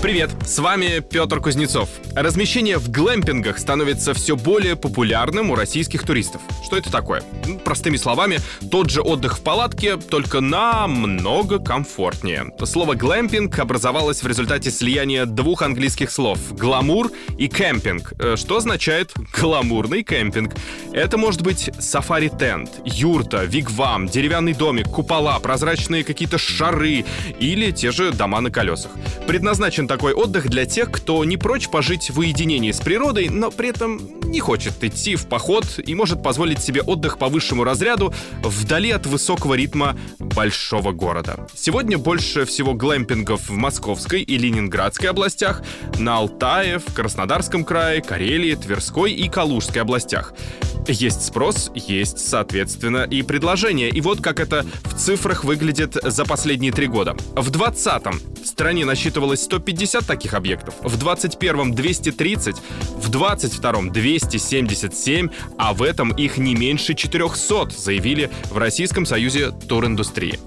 Привет, с вами Петр Кузнецов. Размещение в глэмпингах становится все более популярным у российских туристов. Что это такое? Ну, простыми словами, тот же отдых в палатке, только намного комфортнее. Слово глэмпинг образовалось в результате слияния двух английских слов — гламур и кемпинг, э, что означает гламурный кемпинг. Это может быть сафари-тент, юрта, вигвам, деревянный домик, купола, прозрачные какие-то шары или те же дома на колесах. Предназначен такой отдых для тех, кто не прочь пожить в уединении с природой, но при этом не хочет идти в поход и может позволить себе отдых по высшему разряду вдали от высокого ритма большого города. Сегодня больше всего глэмпингов в Московской и Ленинградской областях, на Алтае, в Краснодарском крае, Карелии, Тверской и Калужской областях. Есть спрос, есть, соответственно, и предложение. И вот как это в цифрах выглядит за последние три года. В 2020-м в стране насчитывалось 150 таких объектов, в 21-м 230, в 22-м 277, а в этом их не меньше 400, заявили в Российском союзе туриндустрии.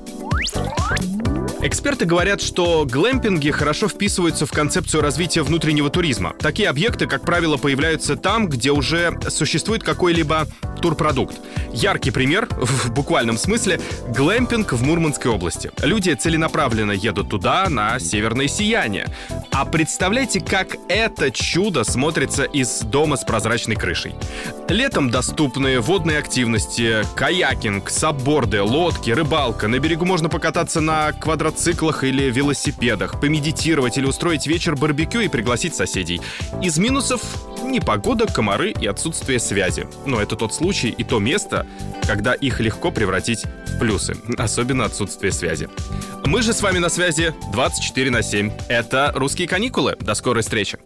Эксперты говорят, что глэмпинги хорошо вписываются в концепцию развития внутреннего туризма. Такие объекты, как правило, появляются там, где уже существует какой-либо турпродукт. Яркий пример, в буквальном смысле, глэмпинг в Мурманской области. Люди целенаправленно едут туда, на северное сияние. А представляете, как это чудо смотрится из дома с прозрачной крышей. Летом доступны водные активности, каякинг, сабборды, лодки, рыбалка. На берегу можно покататься на квадроциклах или велосипедах, помедитировать или устроить вечер барбекю и пригласить соседей. Из минусов непогода, комары и отсутствие связи. Но это тот случай и то место, когда их легко превратить в плюсы, особенно отсутствие связи. Мы же с вами на связи 24 на 7. Это «Русские каникулы». До скорой встречи.